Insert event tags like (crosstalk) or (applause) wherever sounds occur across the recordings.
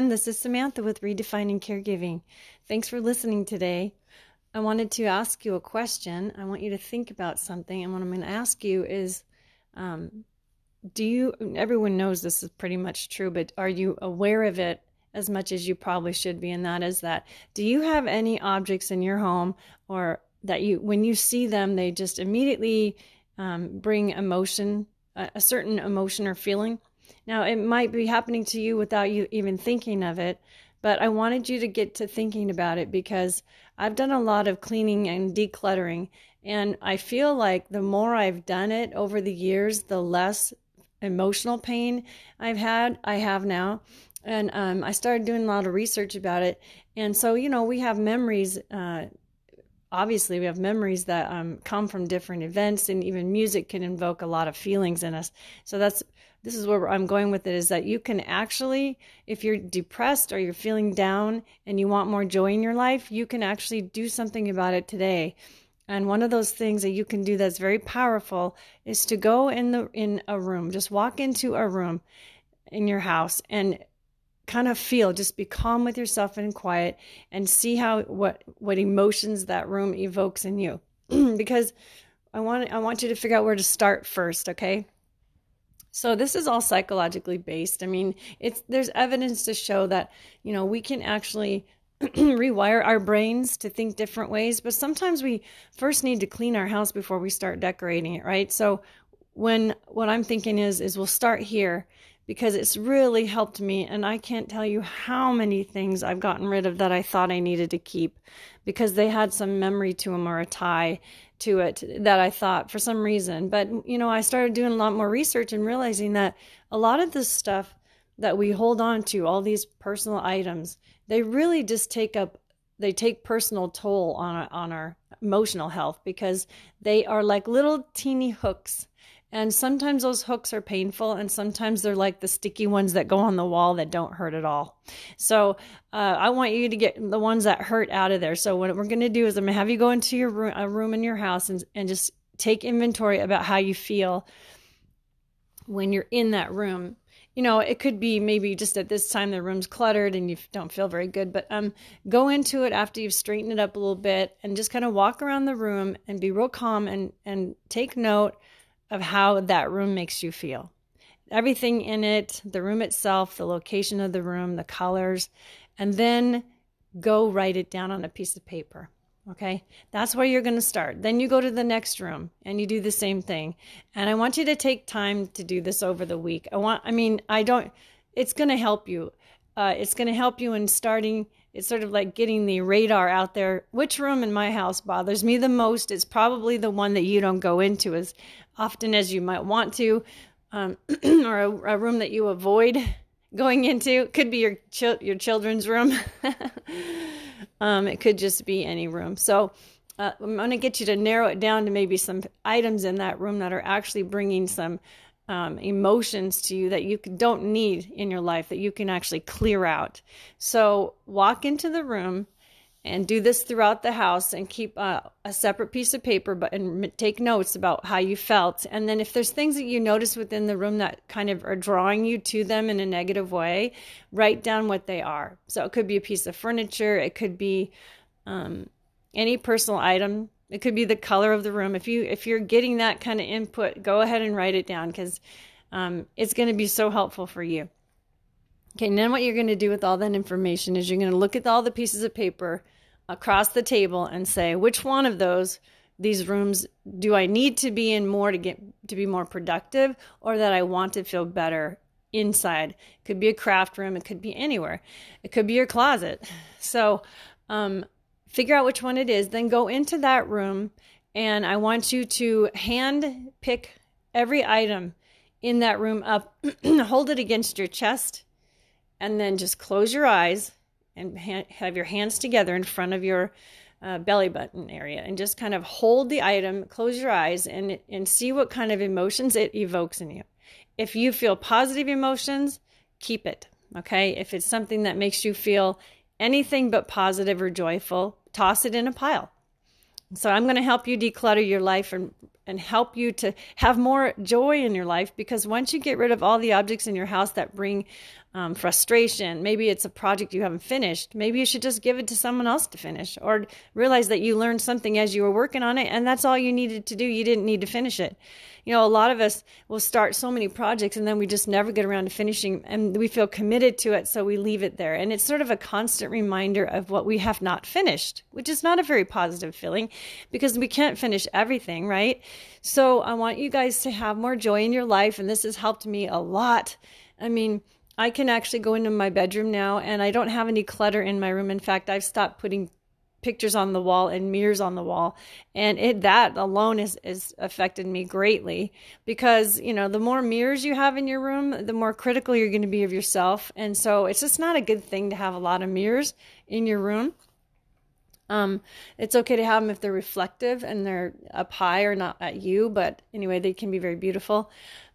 everyone. This is Samantha with Redefining Caregiving. Thanks for listening today. I wanted to ask you a question. I want you to think about something. And what I'm going to ask you is um, Do you, everyone knows this is pretty much true, but are you aware of it as much as you probably should be? And that is that do you have any objects in your home or that you, when you see them, they just immediately um, bring emotion, a, a certain emotion or feeling? Now, it might be happening to you without you even thinking of it, but I wanted you to get to thinking about it because I've done a lot of cleaning and decluttering, and I feel like the more I've done it over the years, the less emotional pain I've had, I have now. And um, I started doing a lot of research about it. And so, you know, we have memories. Uh, obviously, we have memories that um, come from different events, and even music can invoke a lot of feelings in us. So that's this is where I'm going with it is that you can actually, if you're depressed or you're feeling down and you want more joy in your life, you can actually do something about it today. And one of those things that you can do that's very powerful is to go in the in a room, just walk into a room in your house and kind of feel just be calm with yourself and quiet and see how what what emotions that room evokes in you (clears throat) because i want i want you to figure out where to start first okay so this is all psychologically based. I mean, it's there's evidence to show that, you know, we can actually (clears throat) rewire our brains to think different ways, but sometimes we first need to clean our house before we start decorating it, right? So when what I'm thinking is is we'll start here because it's really helped me and I can't tell you how many things I've gotten rid of that I thought I needed to keep because they had some memory to them or a tie to it that I thought for some reason. But, you know, I started doing a lot more research and realizing that a lot of this stuff that we hold on to, all these personal items, they really just take up, they take personal toll on, on our emotional health because they are like little teeny hooks and sometimes those hooks are painful, and sometimes they're like the sticky ones that go on the wall that don't hurt at all. So uh, I want you to get the ones that hurt out of there. So what we're going to do is I'm going to have you go into your room, a room in your house and, and just take inventory about how you feel when you're in that room. You know, it could be maybe just at this time the room's cluttered and you don't feel very good, but um, go into it after you've straightened it up a little bit and just kind of walk around the room and be real calm and and take note of how that room makes you feel. Everything in it, the room itself, the location of the room, the colors, and then go write it down on a piece of paper. Okay, that's where you're going to start. Then you go to the next room and you do the same thing. And I want you to take time to do this over the week. I want, I mean, I don't, it's going to help you. Uh, it's going to help you in starting it's sort of like getting the radar out there. Which room in my house bothers me the most? It's probably the one that you don't go into as often as you might want to, um, (clears throat) or a, a, room that you avoid (laughs) going into. It could be your ch- your children's room. (laughs) um, it could just be any room. So uh, I'm going to get you to narrow it down to maybe some items in that room that are actually bringing some um, emotions to you that you don't need in your life that you can actually clear out. So walk into the room and do this throughout the house and keep a, a separate piece of paper but and take notes about how you felt. And then if there's things that you notice within the room that kind of are drawing you to them in a negative way write down what they are. So it could be a piece of furniture. It could be um, any personal item it could be the color of the room. If you if you're getting that kind of input, go ahead and write it down because um, it's going to be so helpful for you. Okay, and then what you're going to do with all that information is you're going to look at all the pieces of paper across the table and say which one of those these rooms do I need to be in more to get to be more productive or that I want to feel better inside. It could be a craft room, it could be anywhere. It could be your closet. So, um, figure out which one it is, then go into that room and I want you to hand pick every item in that room up, (clears throat) hold it against your chest, and then just close your eyes and ha- have your hands together in front of your uh, belly button area and just kind of hold the item, close your eyes, and, and see what kind of emotions it evokes in you. If you feel positive emotions, keep it. Okay. If it's something that makes you feel anything but positive or joyful, toss it in a pile. So I'm going to help you declutter your life and and help you to have more joy in your life because once you get rid of all the objects in your house that bring um, frustration. Maybe it's a project you haven't finished. Maybe you should just give it to someone else to finish or realize that you learned something as you were working on it and that's all you needed to do. You didn't need to finish it. You know, a lot of us will start so many projects and then we just never get around to finishing and we feel committed to it, so we leave it there. And it's sort of a constant reminder of what we have not finished, which is not a very positive feeling because we can't finish everything, right? So I want you guys to have more joy in your life and this has helped me a lot. I mean, I can actually go into my bedroom now and I don't have any clutter in my room. In fact, I've stopped putting pictures on the wall and mirrors on the wall and it that alone has, has affected me greatly because you know the more mirrors you have in your room the more critical you're going to be of yourself and so it's just not a good thing to have a lot of mirrors in your room um, it's okay to have them if they're reflective and they're up high or not at you but anyway they can be very beautiful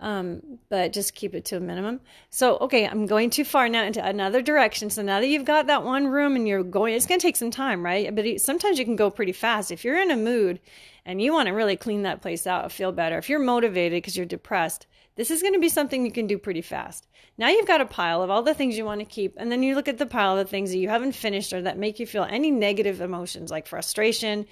um, but just keep it to a minimum. So, okay, I'm going too far now into another direction. So now that you've got that one room and you're going, it's going to take some time, right? But sometimes you can go pretty fast. If you're in a mood and you want to really clean that place out, feel better, if you're motivated because you're depressed, this is going to be something you can do pretty fast. Now you've got a pile of all the things you want to keep, and then you look at the pile of things that you haven't finished or that make you feel any negative emotions like frustration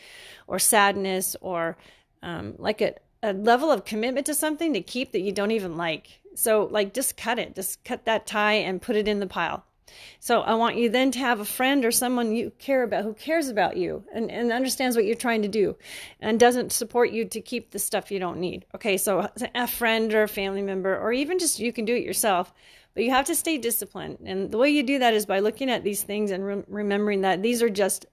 or sadness or um, like a, a level of commitment to something to keep that you don't even like. So, like, just cut it. Just cut that tie and put it in the pile. So, I want you then to have a friend or someone you care about who cares about you and, and understands what you're trying to do and doesn't support you to keep the stuff you don't need. Okay, so a friend or a family member, or even just you can do it yourself. But you have to stay disciplined. And the way you do that is by looking at these things and re- remembering that these are just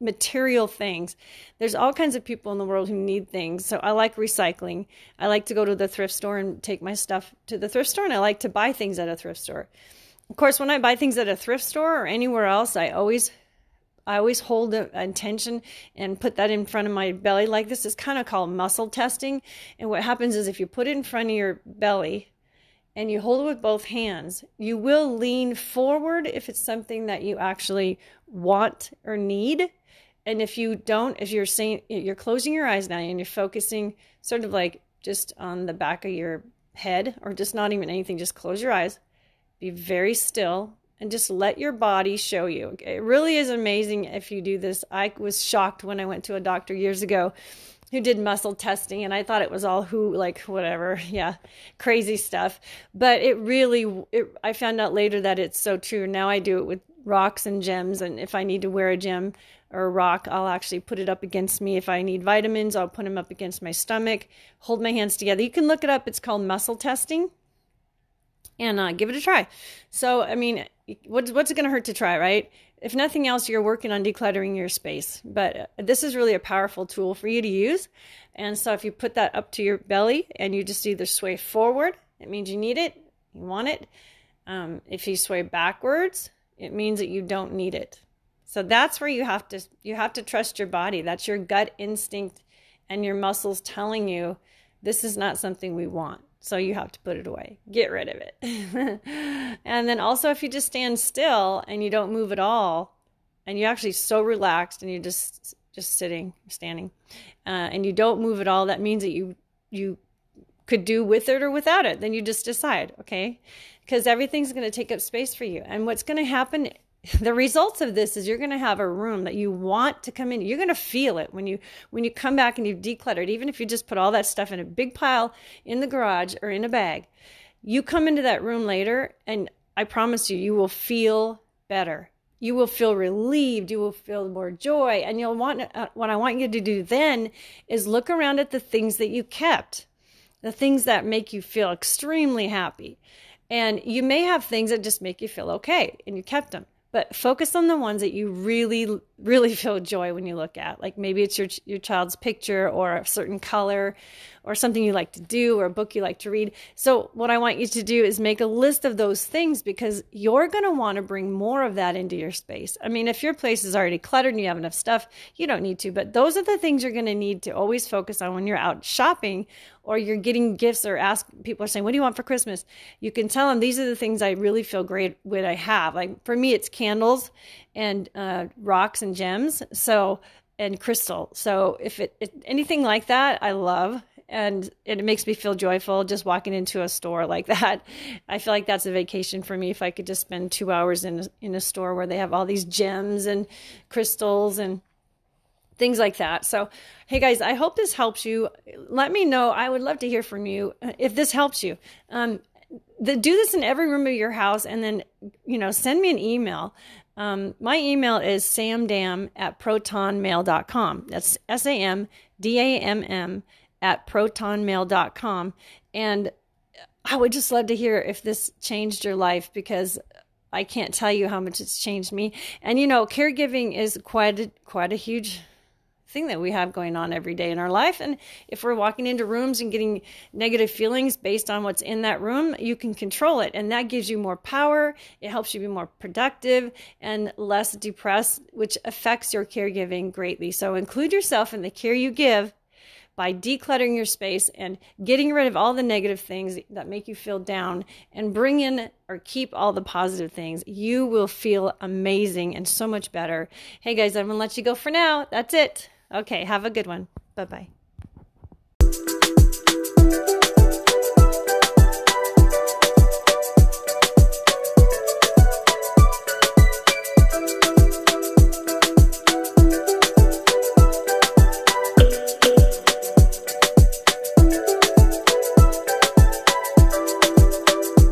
material things. There's all kinds of people in the world who need things. So I like recycling. I like to go to the thrift store and take my stuff to the thrift store, and I like to buy things at a thrift store. Of course, when I buy things at a thrift store or anywhere else, I always I always hold an intention and put that in front of my belly like this is kind of called muscle testing. And what happens is if you put it in front of your belly and you hold it with both hands, you will lean forward if it's something that you actually want or need and if you don't, if you're saying you're closing your eyes now and you're focusing sort of like just on the back of your head or just not even anything, just close your eyes, be very still, and just let your body show you. It really is amazing if you do this. I was shocked when I went to a doctor years ago who did muscle testing and I thought it was all who like whatever (laughs) yeah crazy stuff but it really it, I found out later that it's so true now I do it with rocks and gems and if I need to wear a gem or a rock, I'll actually put it up against me. If I need vitamins, I'll put them up against my stomach, hold my hands together. You can look it up. It's called muscle testing and uh, give it a try. So, I mean, what's, what's it going to hurt to try, right? If nothing else, you're working on decluttering your space. But uh, this is really a powerful tool for you to use. And so, if you put that up to your belly and you just either sway forward, it means you need it, you want it. Um, if you sway backwards, it means that you don't need it. So that's where you have to you have to trust your body. That's your gut instinct and your muscles telling you this is not something we want. So you have to put it away. Get rid of it. (laughs) and then also if you just stand still and you don't move at all and you're actually so relaxed and you're just just sitting, standing, uh, and you don't move at all, that means that you you could do with it or without it. Then you just decide, okay? Because everything's going to take up space for you. And what's going to happen (laughs) the results of this is you're going to have a room that you want to come in. You're going to feel it when you when you come back and you've decluttered even if you just put all that stuff in a big pile in the garage or in a bag. You come into that room later and i promise you you will feel better. You will feel relieved. You will feel more joy. And you'll want uh, what i want you to do then is look around at the things that you kept the things that make you feel extremely happy. And you may have things that just make you feel okay and you kept them but focus on the ones that you really really feel joy when you look at. Like maybe it's your your child's picture or a certain color or something you like to do or a book you like to read. So what i want you to do is make a list of those things because you're going to want to bring more of that into your space. I mean if your place is already cluttered and you have enough stuff you don't need to but those are the things you're going to need to always focus on when you're out shopping or you're getting gifts or ask people are saying what do you want for christmas? You can tell them these are the things i really feel great with i have. Like for me it's candles and uh, rocks and gems so and crystal. So if it, it anything like that i love and it makes me feel joyful just walking into a store like (laughs) that. I feel like that's a vacation for me if I could just spend two hours in in a store where they have all these gems and crystals and things like that. So, hey guys, I hope this helps you. Let me know. I would love to hear from you if this helps you. Um, the, do this in every room of your house and then, you know, send me an email. Um, my email is samdam at protonmail.com. That's S A M D A M M at protonmail.com. And I would just love to hear if this changed your life because I can't tell you how much it's changed me. And you know, caregiving is quite a, quite a huge thing that we have going on every day in our life. And if we're walking into rooms and getting negative feelings based on what's in that room, you can control it. And that gives you more power. It helps you be more productive and less depressed, which affects your caregiving greatly. So include yourself in the care you give by decluttering your space and getting rid of all the negative things that make you feel down and bring in or keep all the positive things, you will feel amazing and so much better. Hey guys, I'm to let you go for now. That's it. Okay, have a good one. Bye bye.